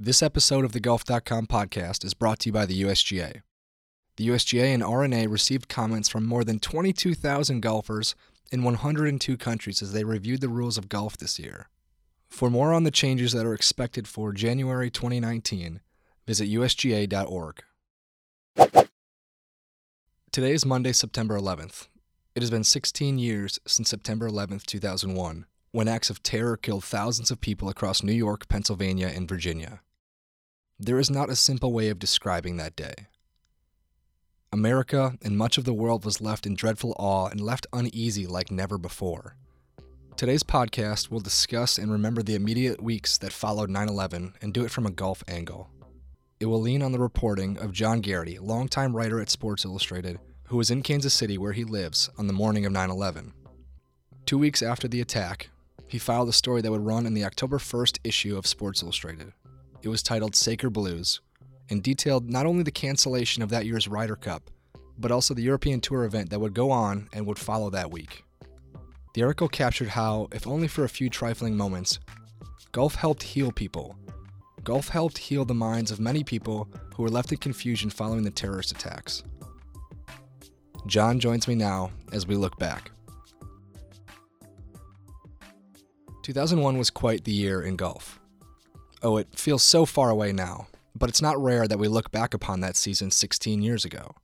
This episode of the Golf.com podcast is brought to you by the USGA. The USGA and R&A received comments from more than 22,000 golfers in 102 countries as they reviewed the rules of golf this year. For more on the changes that are expected for January 2019, visit usga.org. Today is Monday, September 11th. It has been 16 years since September 11th, 2001, when acts of terror killed thousands of people across New York, Pennsylvania, and Virginia. There is not a simple way of describing that day. America and much of the world was left in dreadful awe and left uneasy like never before. Today's podcast will discuss and remember the immediate weeks that followed 9 11 and do it from a golf angle. It will lean on the reporting of John Garrity, longtime writer at Sports Illustrated, who was in Kansas City where he lives on the morning of 9 11. Two weeks after the attack, he filed a story that would run in the October 1st issue of Sports Illustrated. It was titled Sacred Blues and detailed not only the cancellation of that year's Ryder Cup, but also the European Tour event that would go on and would follow that week. The article captured how, if only for a few trifling moments, golf helped heal people. Golf helped heal the minds of many people who were left in confusion following the terrorist attacks. John joins me now as we look back. 2001 was quite the year in golf. Oh, it feels so far away now, but it's not rare that we look back upon that season 16 years ago.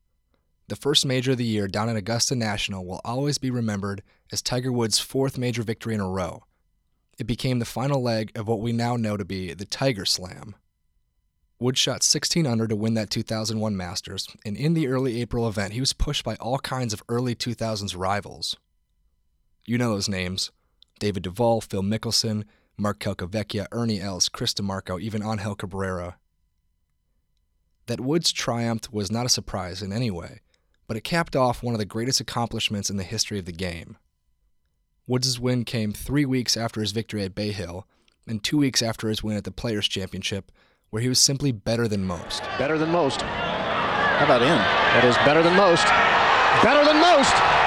The first major of the year down at Augusta National will always be remembered as Tiger Woods' fourth major victory in a row. It became the final leg of what we now know to be the Tiger Slam. Woods shot 16 under to win that 2001 Masters, and in the early April event, he was pushed by all kinds of early 2000s rivals. You know those names David Duval, Phil Mickelson, Mark Calcavecchia, Ernie Els, Chris DiMarco, even Angel Cabrera. That Woods triumphed was not a surprise in any way, but it capped off one of the greatest accomplishments in the history of the game. Woods' win came three weeks after his victory at Bay Hill, and two weeks after his win at the Players' Championship, where he was simply better than most. Better than most. How about him? That is better than most. Better than most!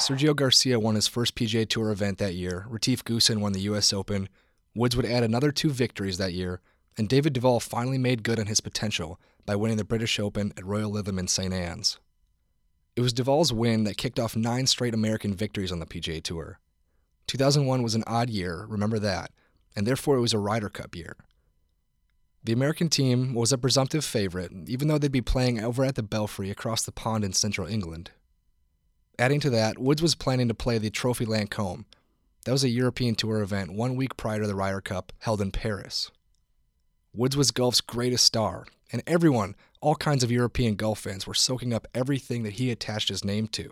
Sergio Garcia won his first PGA Tour event that year. Retief Goosen won the U.S. Open. Woods would add another two victories that year, and David Duval finally made good on his potential by winning the British Open at Royal Lytham in St. Anne's. It was Duval's win that kicked off nine straight American victories on the PGA Tour. 2001 was an odd year, remember that, and therefore it was a Ryder Cup year. The American team was a presumptive favorite, even though they'd be playing over at the Belfry across the pond in central England. Adding to that, Woods was planning to play the Trophy Lancome. That was a European Tour event one week prior to the Ryder Cup held in Paris. Woods was golf's greatest star, and everyone, all kinds of European golf fans, were soaking up everything that he attached his name to.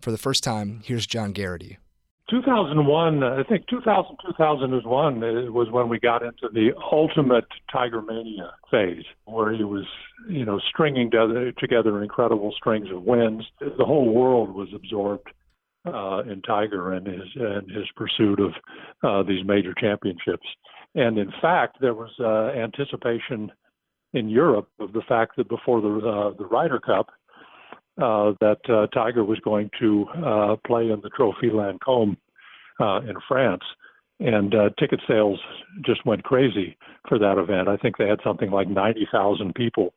For the first time, here's John Garrity. 2001, I think 2000, 2001 was when we got into the ultimate Tiger Mania phase, where he was, you know, stringing together, together incredible strings of wins. The whole world was absorbed uh, in Tiger and his and his pursuit of uh, these major championships. And in fact, there was uh, anticipation in Europe of the fact that before the uh, the Ryder Cup, uh, that uh, Tiger was going to uh, play in the Trophy Lancome uh, in France, and uh, ticket sales just went crazy for that event. I think they had something like ninety thousand people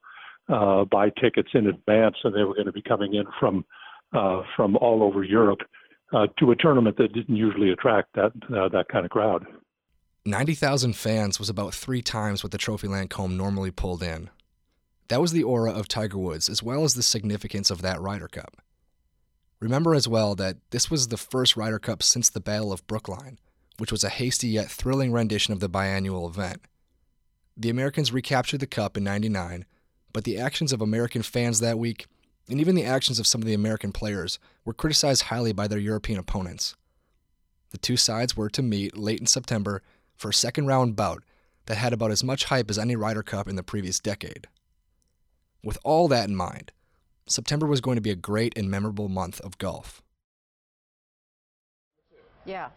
buy tickets in advance, and they were going to be coming in from from all over Europe to a tournament that didn't usually attract that that kind of crowd. 90,000 fans was about three times what the Trophy Lancome normally pulled in. That was the aura of Tiger Woods, as well as the significance of that Ryder Cup. Remember as well that this was the first Ryder Cup since the Battle of Brookline, which was a hasty yet thrilling rendition of the biannual event. The Americans recaptured the Cup in 99, but the actions of American fans that week, and even the actions of some of the American players, were criticized highly by their European opponents. The two sides were to meet late in September for a second round bout that had about as much hype as any Ryder Cup in the previous decade. With all that in mind, September was going to be a great and memorable month of golf. Yeah.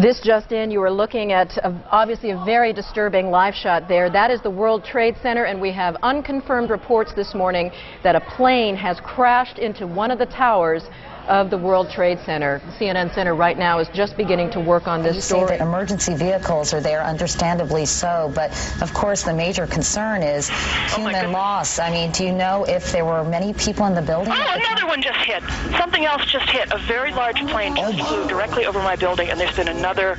This just in, you are looking at a, obviously a very disturbing live shot there. That is the World Trade Center, and we have unconfirmed reports this morning that a plane has crashed into one of the towers of the World Trade Center. CNN Center right now is just beginning to work on this you story. Say that emergency vehicles are there, understandably so, but of course the major concern is Oh, human loss. I mean, do you know if there were many people in the building? Oh, another one just hit. Something else just hit. A very large plane just oh, flew directly over my building, and there's been another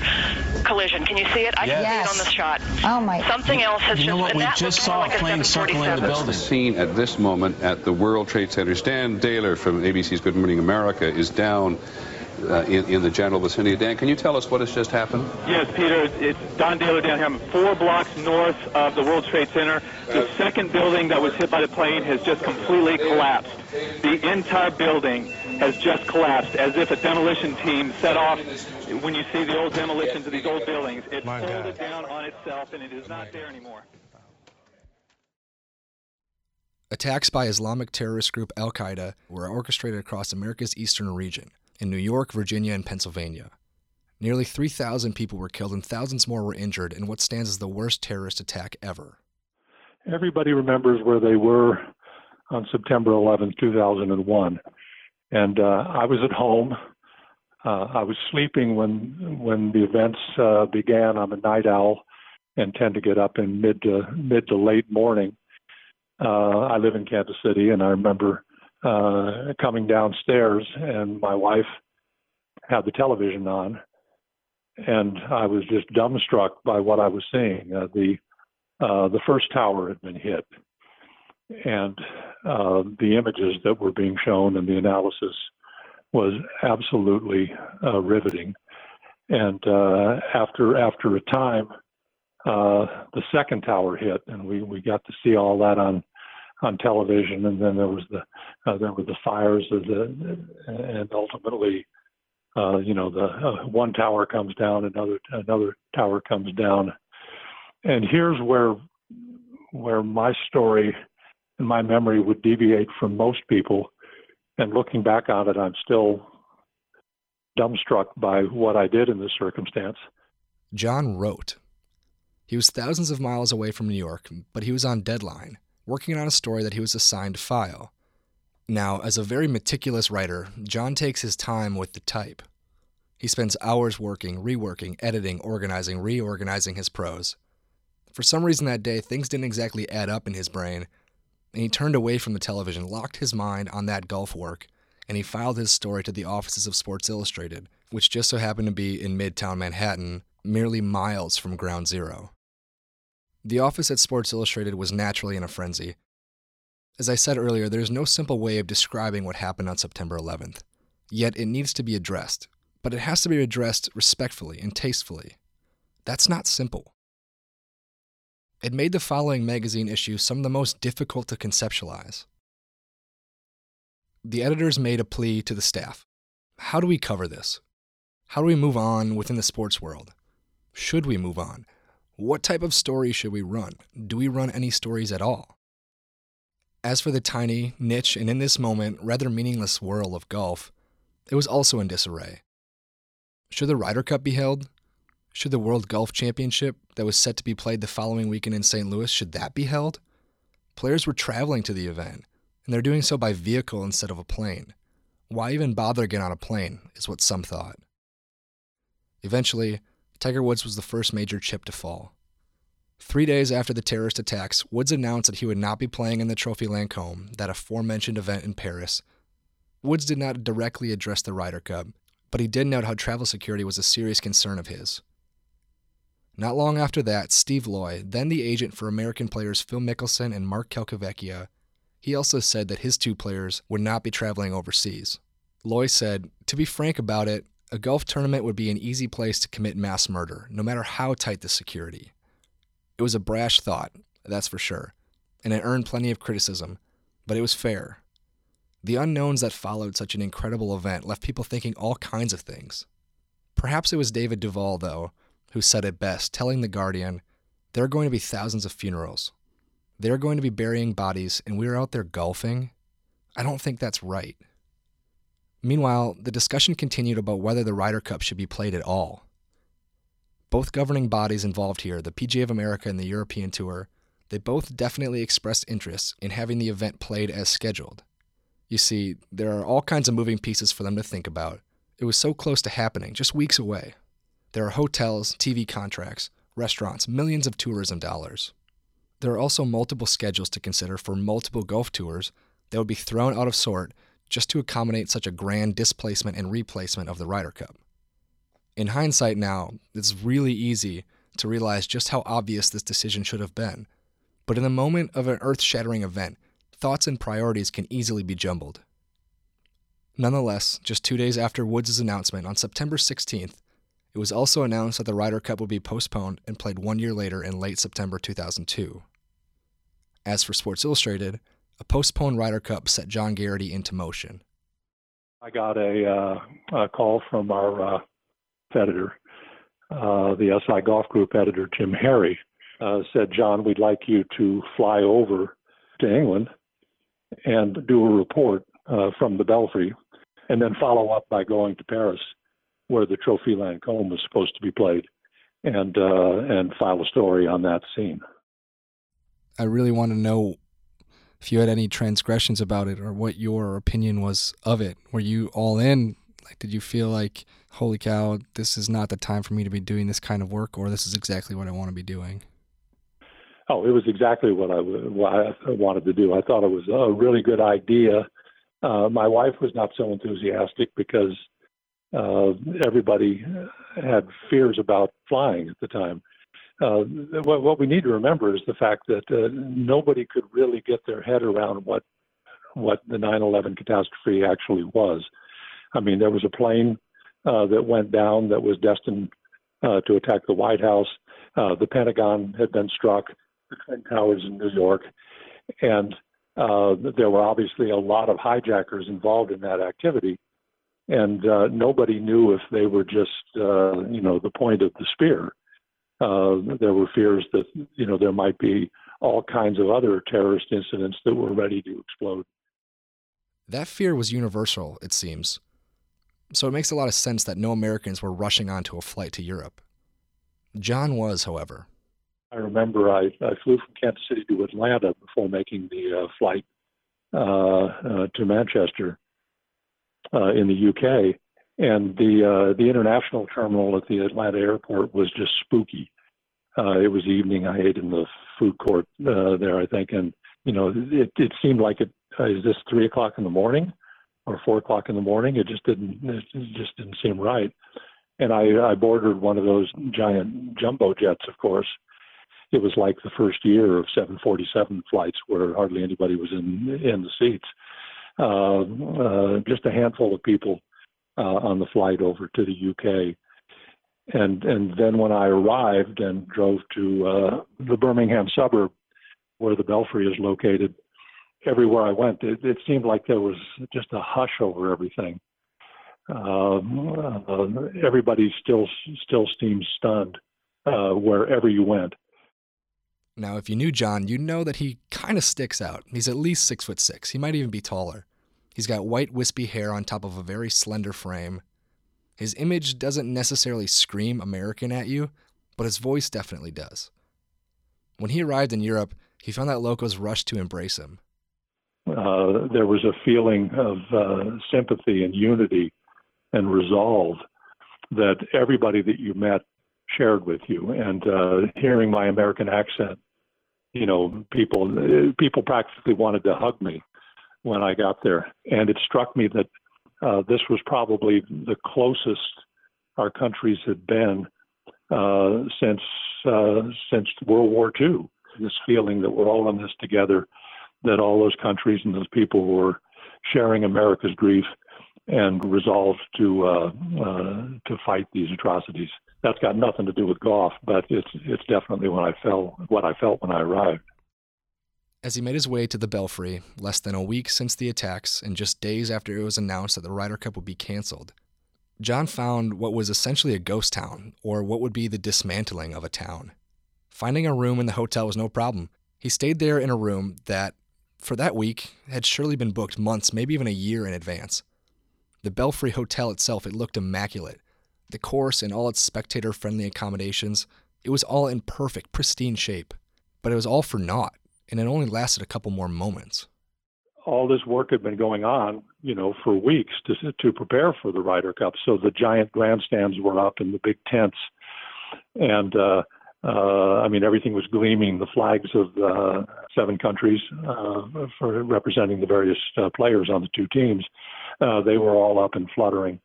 collision. Can you see it? I can see it on the shot. Oh my! Something else has You know just. what? We just saw like a plane circling the 747. building. The scene at this moment at the World Trade Center. Stan Dahler from ABC's Good Morning America is down uh, in, in the general vicinity. Dan, can you tell us what has just happened? Yes, Peter, it's Don Dahler down here. I'm four blocks north of the World Trade Center. The second building that was hit by the plane has just completely collapsed. The entire building has just collapsed as if a demolition team set off. When you see the old demolitions of these old buildings, it folded down on itself and it is not there anymore. Attacks by Islamic terrorist group Al Qaeda were orchestrated across America's eastern region, in New York, Virginia, and Pennsylvania. Nearly 3,000 people were killed and thousands more were injured in what stands as the worst terrorist attack ever. Everybody remembers where they were on September 11, 2001. And uh, I was at home. Uh, I was sleeping when when the events uh, began. I'm a night owl and tend to get up in mid to mid to late morning. Uh, I live in Kansas City, and I remember uh, coming downstairs, and my wife had the television on, and I was just dumbstruck by what I was seeing. Uh, the uh, the first tower had been hit, and uh, the images that were being shown and the analysis was absolutely uh, riveting. And uh, after after a time, uh, the second tower hit, and we, we got to see all that on on television. And then there was the uh, there were the fires, of the, and ultimately, uh, you know, the uh, one tower comes down, another another tower comes down, and here's where where my story and my memory would deviate from most people. And looking back on it, I'm still dumbstruck by what I did in this circumstance. John wrote. He was thousands of miles away from New York, but he was on deadline, working on a story that he was assigned to file. Now, as a very meticulous writer, John takes his time with the type. He spends hours working, reworking, editing, organizing, reorganizing his prose. For some reason that day, things didn't exactly add up in his brain, and he turned away from the television, locked his mind on that golf work, and he filed his story to the offices of Sports Illustrated, which just so happened to be in Midtown Manhattan, merely miles from Ground Zero. The office at Sports Illustrated was naturally in a frenzy. As I said earlier, there is no simple way of describing what happened on September 11th. Yet it needs to be addressed, but it has to be addressed respectfully and tastefully. That's not simple. It made the following magazine issue some of the most difficult to conceptualize. The editors made a plea to the staff. How do we cover this? How do we move on within the sports world? Should we move on? What type of story should we run? Do we run any stories at all? As for the tiny, niche, and in this moment, rather meaningless whirl of golf, it was also in disarray. Should the Ryder Cup be held? Should the World Golf Championship, that was set to be played the following weekend in St. Louis, should that be held? Players were traveling to the event, and they're doing so by vehicle instead of a plane. Why even bother getting on a plane, is what some thought. Eventually, Tiger Woods was the first major chip to fall. Three days after the terrorist attacks, Woods announced that he would not be playing in the Trophy Lancôme, that aforementioned event in Paris. Woods did not directly address the Ryder Cup, but he did note how travel security was a serious concern of his. Not long after that, Steve Loy, then the agent for American players Phil Mickelson and Mark Calcavecchia, he also said that his two players would not be traveling overseas. Loy said, To be frank about it, a golf tournament would be an easy place to commit mass murder, no matter how tight the security. It was a brash thought, that's for sure, and it earned plenty of criticism, but it was fair. The unknowns that followed such an incredible event left people thinking all kinds of things. Perhaps it was David Duval, though, who said it best, telling The Guardian, There are going to be thousands of funerals. They're going to be burying bodies, and we're out there golfing? I don't think that's right. Meanwhile, the discussion continued about whether the Ryder Cup should be played at all. Both governing bodies involved here, the PGA of America and the European Tour, they both definitely expressed interest in having the event played as scheduled. You see, there are all kinds of moving pieces for them to think about. It was so close to happening, just weeks away. There are hotels, TV contracts, restaurants, millions of tourism dollars. There are also multiple schedules to consider for multiple golf tours that would be thrown out of sort just to accommodate such a grand displacement and replacement of the Ryder Cup. In hindsight now, it's really easy to realize just how obvious this decision should have been. But in the moment of an earth shattering event, thoughts and priorities can easily be jumbled. Nonetheless, just two days after Woods' announcement on September 16th, it was also announced that the Ryder Cup would be postponed and played one year later in late September 2002. As for Sports Illustrated, a postponed Ryder Cup set John Garrity into motion. I got a, uh, a call from our uh, editor, uh, the SI Golf Group editor, Jim Herre, uh, said, John, we'd like you to fly over to England and do a report uh, from the Belfry, and then follow up by going to Paris where the Trophy Lancôme was supposed to be played, and uh, and file a story on that scene. I really want to know if you had any transgressions about it or what your opinion was of it. Were you all in? Like, did you feel like, holy cow, this is not the time for me to be doing this kind of work, or this is exactly what I want to be doing? Oh, it was exactly what I, what I wanted to do. I thought it was a really good idea. Uh, my wife was not so enthusiastic because uh, everybody had fears about flying at the time. Uh, what, what, we need to remember is the fact that uh, nobody could really get their head around what what the 9/11 catastrophe actually was. I mean, there was a plane uh, that went down that was destined uh, to attack the White House. Uh, the Pentagon had been struck, the Twin Towers in New York, and there were obviously a lot of hijackers involved in that activity and uh, nobody knew if they were just uh, you know the point of the spear. Uh, there were fears that you know there might be all kinds of other terrorist incidents that were ready to explode. That fear was universal, it seems. So it makes a lot of sense that no Americans were rushing onto a flight to Europe. John was, however. I remember I, I flew from Kansas City to Atlanta before making the uh, flight uh, uh, to Manchester uh, in the UK, and the uh, the international terminal at the Atlanta airport was just spooky. Uh, it was evening. I ate in the food court uh, there, I think, and you know, it it seemed like it uh, is this three o'clock in the morning or four o'clock in the morning. It just didn't it just didn't seem right. And I I boarded one of those giant jumbo jets, of course. It was like the first year of 747 flights where hardly anybody was in in the seats uh, uh, just a handful of people uh, on the flight over to the UK. And and then when I arrived and drove to uh, the Birmingham suburb where the Belfry is located, everywhere I went, it, it seemed like there was just a hush over everything. Um, uh, everybody still still seems stunned uh, wherever you went. Now, if you knew John, you'd know that he kind of sticks out. He's at least six foot six. He might even be taller. He's got white, wispy hair on top of a very slender frame. His image doesn't necessarily scream American at you, but his voice definitely does. When he arrived in Europe, he found that locals rushed to embrace him. Uh, there was a feeling of uh, sympathy and unity and resolve that everybody that you met shared with you. And uh, hearing my American accent, you know, people people practically wanted to hug me when I got there, and it struck me that uh, this was probably the closest our countries had been uh, since uh, since World War II. This feeling that we're all in this together, that all those countries and those people were sharing America's grief and resolved to uh, uh, to fight these atrocities that's got nothing to do with golf, but it's it's definitely when I felt what I felt when I arrived. As he made his way to the Belfry, less than a week since the attacks and just days after it was announced that the Ryder Cup would be canceled, John found what was essentially a ghost town, or what would be the dismantling of a town. Finding a room in the hotel was no problem. He stayed there in a room that, for that week, had surely been booked months, maybe even a year in advance. The Belfry Hotel itself, it looked immaculate the course and all its spectator friendly accommodations, it was all in perfect, pristine shape. But it was all for naught, and it only lasted a couple more moments. all this work had been going on, you know, for weeks to to prepare for the Ryder Cup. So the giant grandstands were up and the big tents, and uh, uh, I mean everything was gleaming. The flags of uh, seven countries uh, for representing the various uh, players on the two teams, uh, they were all up and fluttering.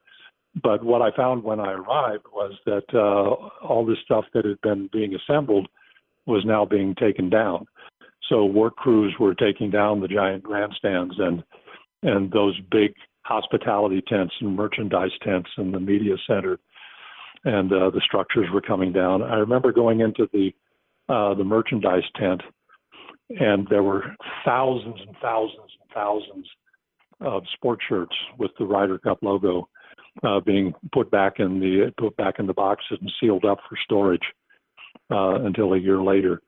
But what I found when I arrived was that uh, all this stuff that had been being assembled was now being taken down. So work crews were taking down the giant grandstands and and those big hospitality tents and merchandise tents and the media center and uh, the structures were coming down. I remember going into the uh, the merchandise tent and there were thousands and thousands and thousands of sport shirts with the Ryder Cup logo uh, being put back in the put back in the boxes and sealed up for storage uh, until a year later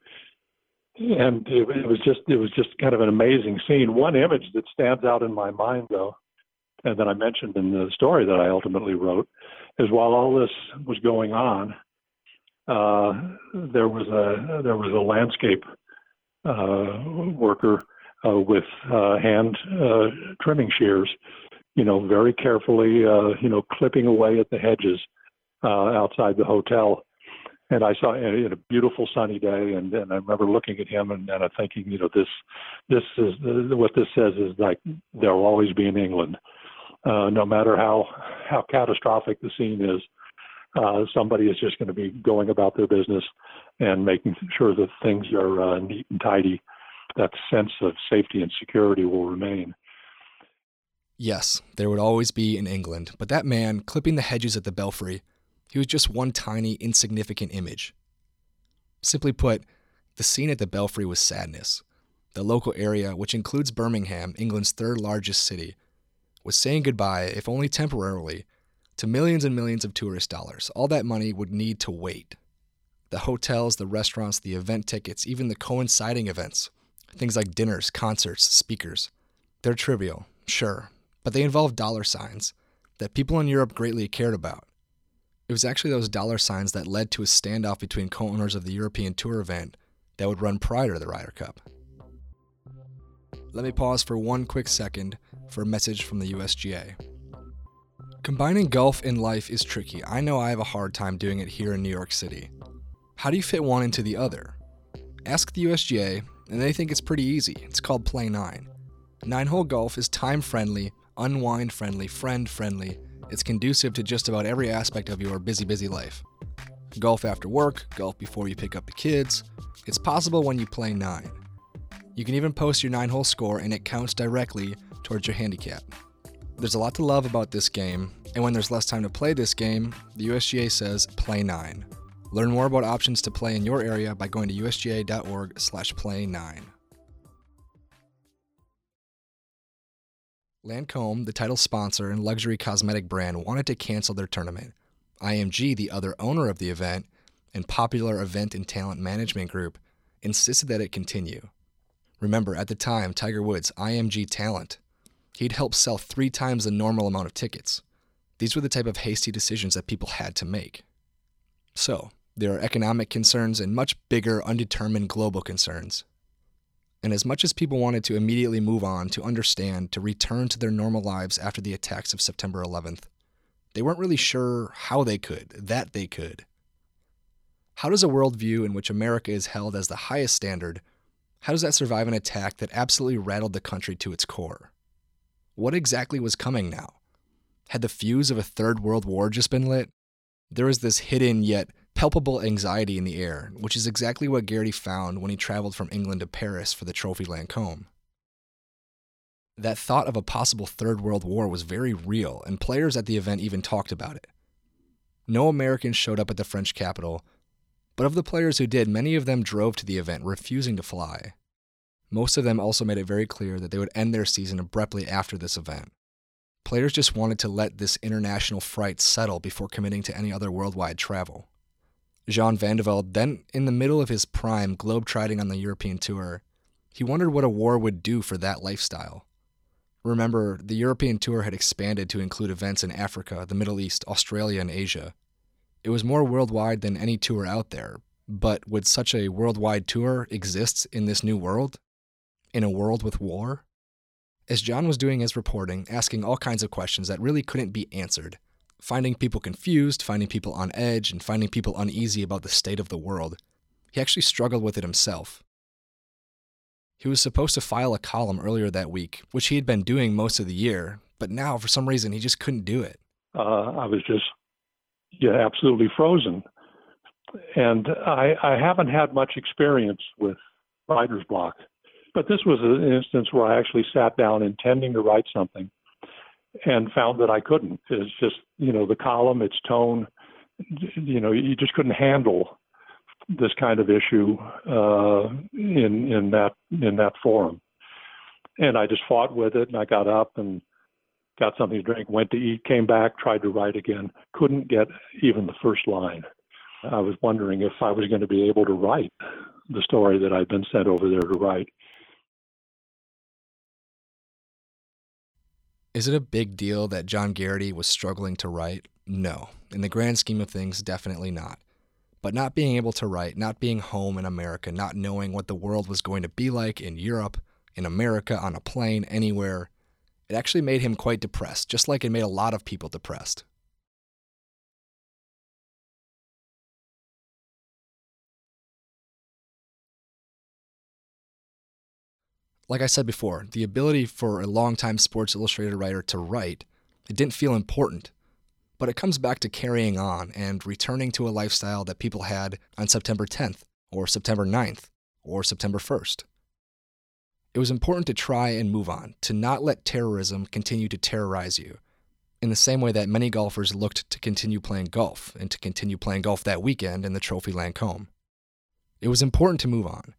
and it, it was just it was just kind of an amazing scene. One image that stands out in my mind, though, and that I mentioned in the story that I ultimately wrote, is while all this was going on, uh, there was a there was a landscape uh, worker uh, with uh, hand uh, trimming shears, you know, very carefully, uh, you know, clipping away at the hedges outside the hotel and I saw in a beautiful sunny day, and, and I remember looking at him and, and I'm thinking, you know, this, this is what this says is like there will always be in England, uh, no matter how how catastrophic the scene is. Uh, somebody is just going to be going about their business and making sure that things are uh, neat and tidy. That sense of safety and security will remain. Yes, there would always be in England, but that man clipping the hedges at the belfry he was just one tiny, insignificant image. Simply put, the scene at the Belfry was sadness. The local area, which includes Birmingham, England's third largest city, was saying goodbye, if only temporarily, to millions and millions of tourist dollars. All that money would need to wait. The hotels, the restaurants, the event tickets, even the coinciding events, things like dinners, concerts, speakers, they're trivial, sure, but they involve dollar signs that people in Europe greatly cared about. It was actually those dollar signs that led to a standoff between co owners of the European Tour event that would run prior to the Ryder Cup. Let me pause for one quick second for a message from the USGA. Combining golf and life is tricky. I know I have a hard time doing it here in New York City. How do you fit one into the other? Ask the USGA, and they think it's pretty easy. It's called Play 9. Nine hole golf is time friendly, unwind friendly, friend friendly, it's conducive to just about every aspect of your busy, busy life. Golf after work, golf before you pick up the kids. It's possible when you play 9. You can even post your 9 hole score and it counts directly towards your handicap. There's a lot to love about this game, and when there's less time to play this game, the USGA says play 9. Learn more about options to play in your area by going to usga.org/play9. Lancome, the title sponsor and luxury cosmetic brand, wanted to cancel their tournament. IMG, the other owner of the event and popular event and talent management group, insisted that it continue. Remember, at the time, Tiger Woods, IMG Talent, he'd helped sell three times the normal amount of tickets. These were the type of hasty decisions that people had to make. So, there are economic concerns and much bigger, undetermined global concerns. And as much as people wanted to immediately move on, to understand, to return to their normal lives after the attacks of September 11th, they weren't really sure how they could, that they could. How does a worldview in which America is held as the highest standard, how does that survive an attack that absolutely rattled the country to its core? What exactly was coming now? Had the fuse of a third world war just been lit? There was this hidden yet palpable anxiety in the air, which is exactly what Garrity found when he traveled from England to Paris for the Trophy Lancome. That thought of a possible Third World War was very real, and players at the event even talked about it. No Americans showed up at the French capital, but of the players who did, many of them drove to the event, refusing to fly. Most of them also made it very clear that they would end their season abruptly after this event. Players just wanted to let this international fright settle before committing to any other worldwide travel. Jean Van de Velde, then in the middle of his prime, globetrotting on the European tour, he wondered what a war would do for that lifestyle. Remember, the European tour had expanded to include events in Africa, the Middle East, Australia, and Asia. It was more worldwide than any tour out there, but would such a worldwide tour exist in this new world? In a world with war? As John was doing his reporting, asking all kinds of questions that really couldn't be answered, finding people confused, finding people on edge, and finding people uneasy about the state of the world, he actually struggled with it himself. He was supposed to file a column earlier that week, which he had been doing most of the year, but now for some reason he just couldn't do it. Uh, I was just yeah, absolutely frozen. And I, I haven't had much experience with writer's block, but this was an instance where I actually sat down intending to write something and found that I couldn't. It's just, you know, the column, its tone, you know, you just couldn't handle this kind of issue uh, in in that in that forum. And I just fought with it, and I got up and got something to drink, went to eat, came back, tried to write again, couldn't get even the first line. I was wondering if I was going to be able to write the story that I'd been sent over there to write. Is it a big deal that John Garrity was struggling to write? No. In the grand scheme of things, definitely not. But not being able to write, not being home in America, not knowing what the world was going to be like in Europe, in America, on a plane, anywhere, it actually made him quite depressed, just like it made a lot of people depressed. Like I said before, the ability for a longtime Sports Illustrated writer to write, it didn't feel important. But it comes back to carrying on and returning to a lifestyle that people had on September 10th, or September 9th, or September 1st. It was important to try and move on, to not let terrorism continue to terrorize you, in the same way that many golfers looked to continue playing golf and to continue playing golf that weekend in the Trophy Lancome. It was important to move on,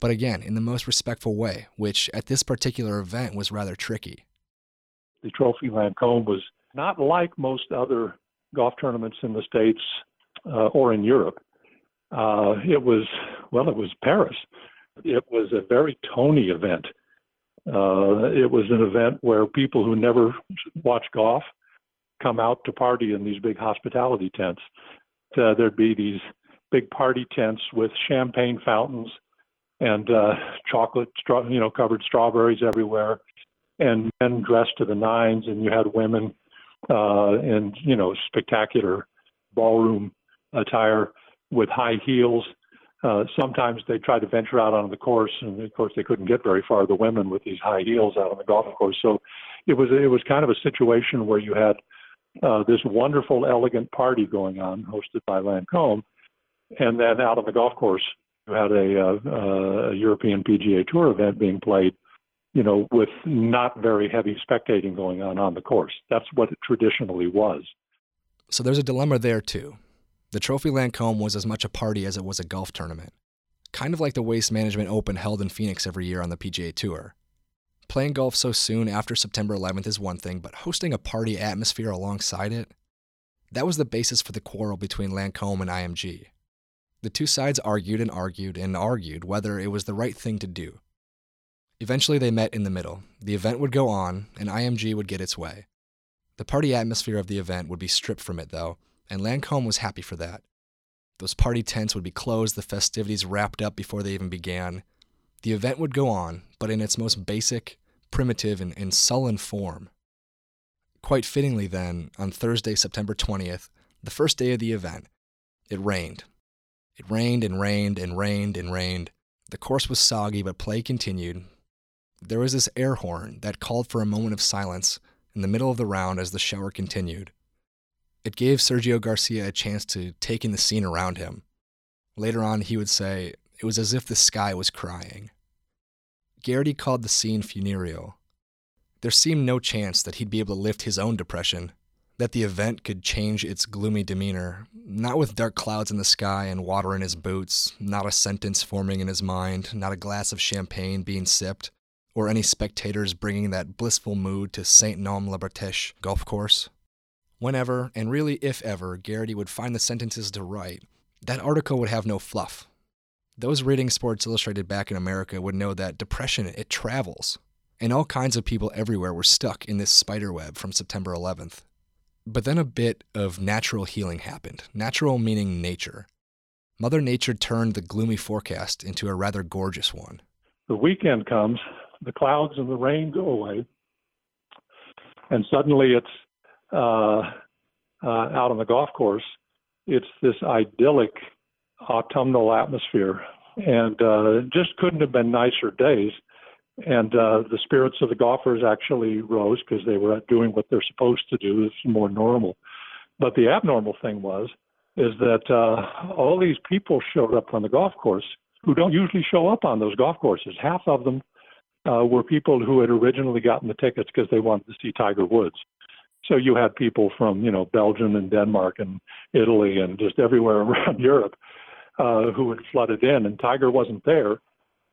but again, in the most respectful way, which at this particular event was rather tricky. The Trophy Lancome was not like most other golf tournaments in the States uh, or in Europe. Uh, it was, well, it was Paris. It was a very Tony event. Uh, it was an event where people who never watch golf come out to party in these big hospitality tents. Uh, there'd be these big party tents with champagne fountains and uh, chocolate, you know, covered strawberries everywhere, and men dressed to the nines, and you had women uh, in you know spectacular ballroom attire with high heels. Uh, sometimes they tried to venture out onto the course, and of course they couldn't get very far. The women with these high heels out on the golf course, so it was it was kind of a situation where you had uh, this wonderful, elegant party going on, hosted by Lancome, and then out on the golf course, you had a, uh, a European PGA Tour event being played, you know, with not very heavy spectating going on on the course. That's what it traditionally was. So there's a dilemma there too. The Trophy Lancome was as much a party as it was a golf tournament, kind of like the Waste Management Open held in Phoenix every year on the PGA Tour. Playing golf so soon after September 11th is one thing, but hosting a party atmosphere alongside it, that was the basis for the quarrel between Lancome and IMG. The two sides argued and argued and argued whether it was the right thing to do. Eventually, they met in the middle. The event would go on, and IMG would get its way. The party atmosphere of the event would be stripped from it, though, and Lancome was happy for that. Those party tents would be closed, the festivities wrapped up before they even began. The event would go on, but in its most basic, primitive, and, and sullen form. Quite fittingly, then, on Thursday, September 20th, the first day of the event, it rained. It rained and rained and rained and rained. The course was soggy, but play continued. There was this air horn that called for a moment of silence in the middle of the round as the shower continued. It gave Sergio Garcia a chance to take in the scene around him. Later on, he would say, it was as if the sky was crying. Garrity called the scene funereal. There seemed no chance that he'd be able to lift his own depression, that the event could change its gloomy demeanor, not with dark clouds in the sky and water in his boots, not a sentence forming in his mind, not a glass of champagne being sipped, or any spectators bringing that blissful mood to St. Nom la Bretèche golf course. Whenever, and really if ever, Garrity would find the sentences to write, that article would have no fluff. Those reading Sports Illustrated back in America would know that depression, it travels. And all kinds of people everywhere were stuck in this spider web from September 11th. But then a bit of natural healing happened. Natural meaning nature. Mother Nature turned the gloomy forecast into a rather gorgeous one. The weekend comes, the clouds and the rain go away, and suddenly it's uh, uh, out on the golf course. It's this idyllic autumnal atmosphere, and uh, just couldn't have been nicer days. And uh, the spirits of the golfers actually rose because they were doing what they're supposed to do. It's more normal. But the abnormal thing was is that uh, all these people showed up on the golf course who don't usually show up on those golf courses. Half of them uh, were people who had originally gotten the tickets because they wanted to see Tiger Woods. So you had people from you know Belgium and Denmark and Italy and just everywhere around Europe uh, who had flooded in, and Tiger wasn't there,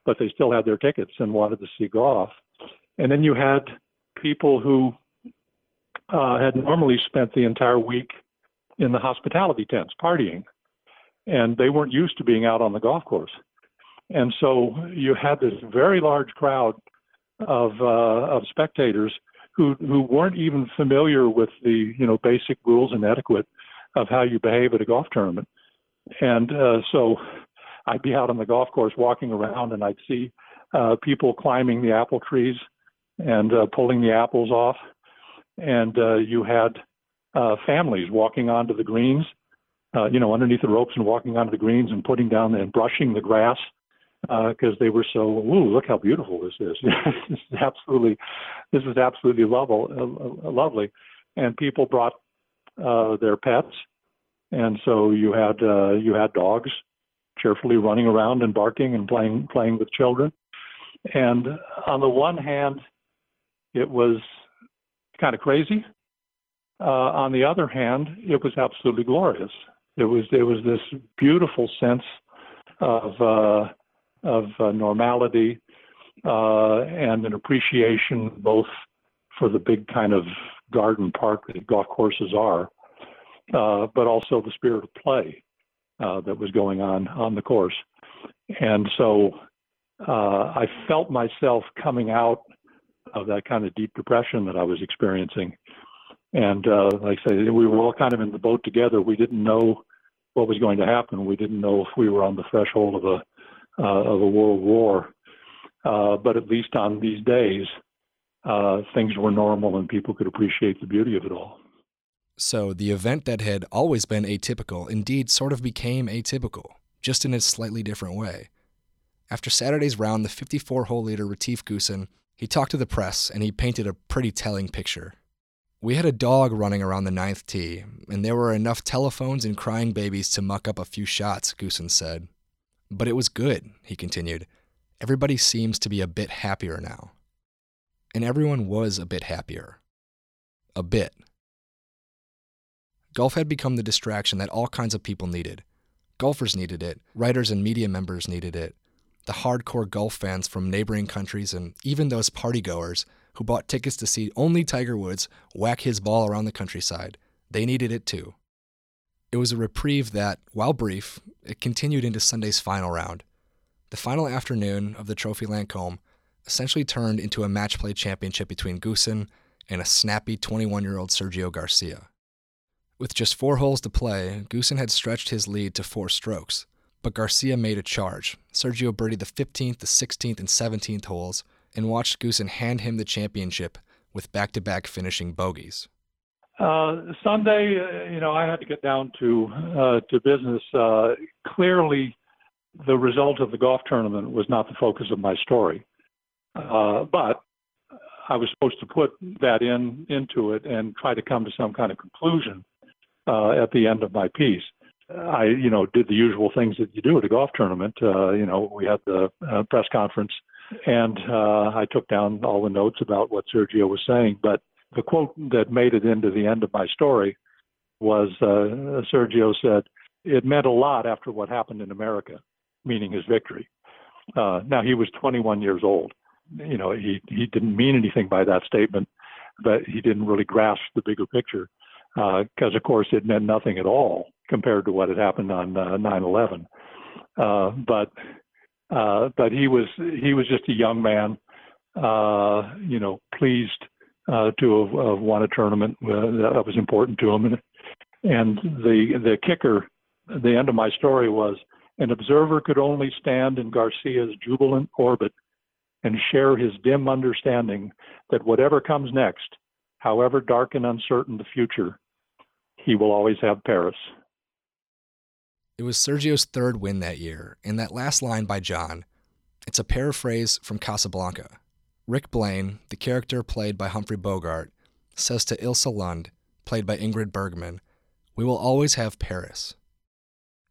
but they still had their tickets and wanted to see golf. And then you had people who uh, had normally spent the entire week in the hospitality tents partying, and they weren't used to being out on the golf course. And so you had this very large crowd of uh, of spectators who who weren't even familiar with the you know basic rules and etiquette of how you behave at a golf tournament. And uh, so I'd be out on the golf course walking around, and I'd see uh, people climbing the apple trees and uh, pulling the apples off, and uh, you had uh, families walking onto the greens, uh, you know, underneath the ropes and walking onto the greens and putting down and brushing the grass because uh, they were so, ooh, look how beautiful this is. this is absolutely, this is absolutely lovely, uh, lovely. And people brought uh, their pets, and so you had uh, you had dogs cheerfully running around and barking and playing playing with children. And on the one hand, it was kind of crazy. Uh, on the other hand, it was absolutely glorious. It was there was this beautiful sense of uh, of uh, normality uh, and an appreciation both for the big kind of garden park that golf courses are, uh, but also the spirit of play uh, that was going on on the course. And so uh, I felt myself coming out of that kind of deep depression that I was experiencing. And uh, like I say, we were all kind of in the boat together. We didn't know what was going to happen. We didn't know if we were on the threshold of a uh, of a world war. Uh, but at least on these days, things were normal and people could appreciate the beauty of it all. So the event that had always been atypical indeed sort of became atypical, just in a slightly different way. After Saturday's round, the 54 hole leader Retief Goosen, he talked to the press and he painted a pretty telling picture. We had a dog running around the ninth tee, and there were enough telephones and crying babies to muck up a few shots, Goosen said. But it was good, he continued. Everybody seems to be a bit happier now. And everyone was a bit happier. A bit. Golf had become the distraction that all kinds of people needed. Golfers needed it, writers and media members needed it, the hardcore golf fans from neighboring countries, and even those partygoers who bought tickets to see only Tiger Woods whack his ball around the countryside. They needed it too. It was a reprieve that, while brief, it continued into Sunday's final round. The final afternoon of the Trophy Lancome essentially turned into a match play championship between Goosen and a snappy 21 year old Sergio Garcia. With just four holes to play, Goosen had stretched his lead to four strokes, but Garcia made a charge. Sergio birdied the 15th, the 16th, and 17th holes and watched Goosen hand him the championship with back to back finishing bogeys. Uh, Sunday, uh, you know, I had to get down to uh, to business. Uh, clearly, the result of the golf tournament was not the focus of my story, uh, but I was supposed to put that in into it and try to come to some kind of conclusion uh, at the end of my piece. I, you know, did the usual things that you do at a golf tournament. Uh, you know, we had the uh, press conference, and uh, I took down all the notes about what Sergio was saying, but the quote that made it into the end of my story was uh, Sergio said, It meant a lot after what happened in America, meaning his victory. Uh, now, he was 21 years old. You know, he, he didn't mean anything by that statement, but he didn't really grasp the bigger picture because, uh, of course, it meant nothing at all compared to what had happened on uh, 9/11. Uh, but uh, but he was he was just a young man, uh, you know, pleased uh, to have, have, won a tournament that was important to him. And, and the the kicker, the end of my story was an observer could only stand in Garcia's jubilant orbit and share his dim understanding that whatever comes next, however dark and uncertain the future, he will always have Paris. It was Sergio's third win that year, and that last line by John, it's a paraphrase from Casablanca. Rick Blaine, the character played by Humphrey Bogart, says to Ilsa Lund, played by Ingrid Bergman, We will always have Paris.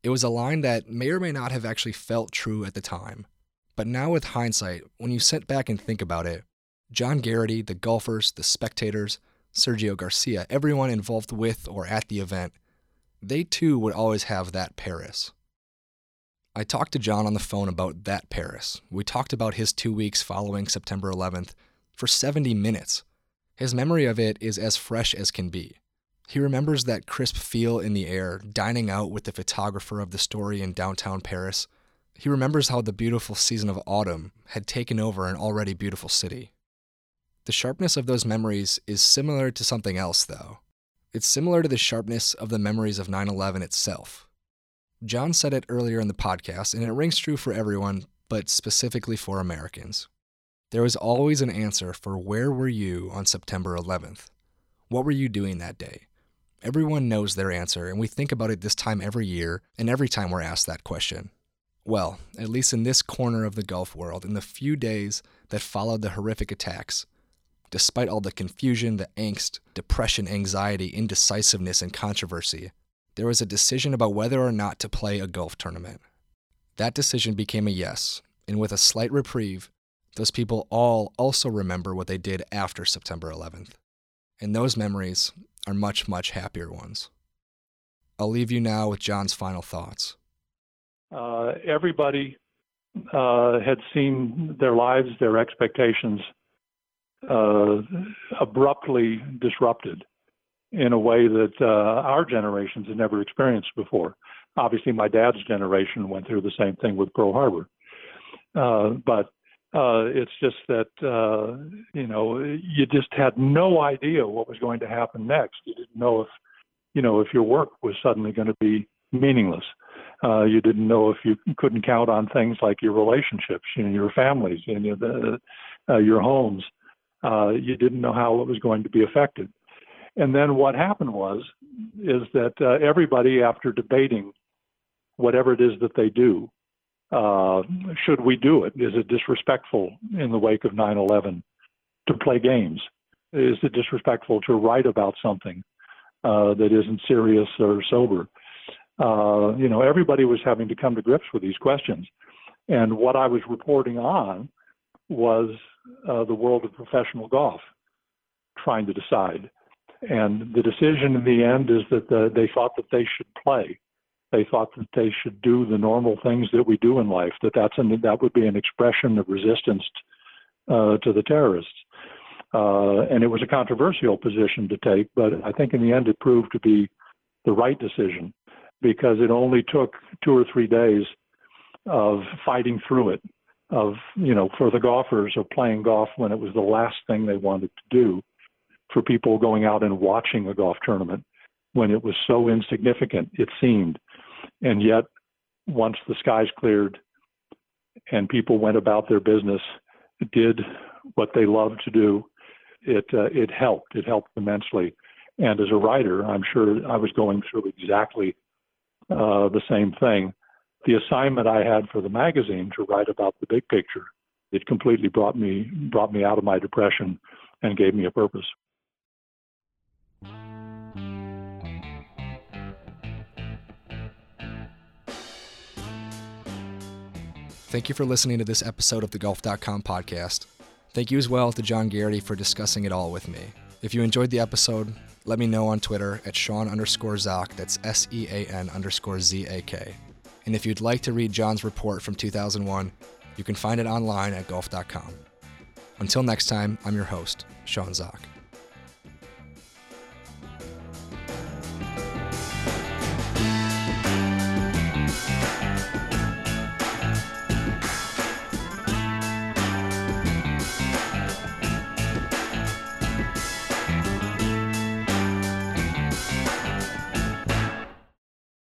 It was a line that may or may not have actually felt true at the time, but now with hindsight, when you sit back and think about it, John Garrity, the golfers, the spectators, Sergio Garcia, everyone involved with or at the event, they too would always have that Paris. I talked to John on the phone about that Paris. We talked about his two weeks following September 11th for 70 minutes. His memory of it is as fresh as can be. He remembers that crisp feel in the air, dining out with the photographer of the story in downtown Paris. He remembers how the beautiful season of autumn had taken over an already beautiful city. The sharpness of those memories is similar to something else, though. It's similar to the sharpness of the memories of 9 11 itself. John said it earlier in the podcast, and it rings true for everyone, but specifically for Americans. There was always an answer for where were you on September 11th? What were you doing that day? Everyone knows their answer, and we think about it this time every year and every time we're asked that question. Well, at least in this corner of the Gulf world, in the few days that followed the horrific attacks, despite all the confusion, the angst, depression, anxiety, indecisiveness, and controversy, there was a decision about whether or not to play a golf tournament. That decision became a yes, and with a slight reprieve, those people all also remember what they did after September 11th. And those memories are much, much happier ones. I'll leave you now with John's final thoughts. Uh, everybody uh, had seen their lives, their expectations uh, abruptly disrupted in a way that uh, our generations had never experienced before. Obviously, my dad's generation went through the same thing with Pearl Harbor, uh, but uh, it's just that uh, you know you just had no idea what was going to happen next. You didn't know if you know if your work was suddenly going to be meaningless. Uh, you didn't know if you couldn't count on things like your relationships, you know, your families, you know, the, uh, your homes. Uh, you didn't know how it was going to be affected. And then what happened was is that uh, everybody, after debating whatever it is that they do, uh, should we do it? Is it disrespectful in the wake of 9/11 to play games? Is it disrespectful to write about something uh, that isn't serious or sober? Uh, you know, everybody was having to come to grips with these questions, and what I was reporting on was uh, the world of professional golf trying to decide and the decision in the end is that the, they thought that they should play. They thought that they should do the normal things that we do in life. That that's an, that would be an expression of resistance uh, to the terrorists. Uh, and it was a controversial position to take, but I think in the end it proved to be the right decision because it only took two or three days of fighting through it, of you know, for the golfers of playing golf when it was the last thing they wanted to do for people going out and watching a golf tournament when it was so insignificant, it seemed. And yet, once the skies cleared and people went about their business, did what they loved to do, it uh, it helped. It helped immensely. And as a writer, I'm sure I was going through exactly uh, the same thing. The assignment I had for the magazine to write about the big picture, it completely brought me brought me out of my depression and gave me a purpose. Thank you for listening to this episode of the Golf.com podcast. Thank you as well to John Garrity for discussing it all with me. If you enjoyed the episode, let me know on Twitter at Sean underscore Zak, that's S E A N underscore Z A K. And if you'd like to read John's report from 2001, you can find it online at golf.com. Until next time, I'm your host, Sean Zak.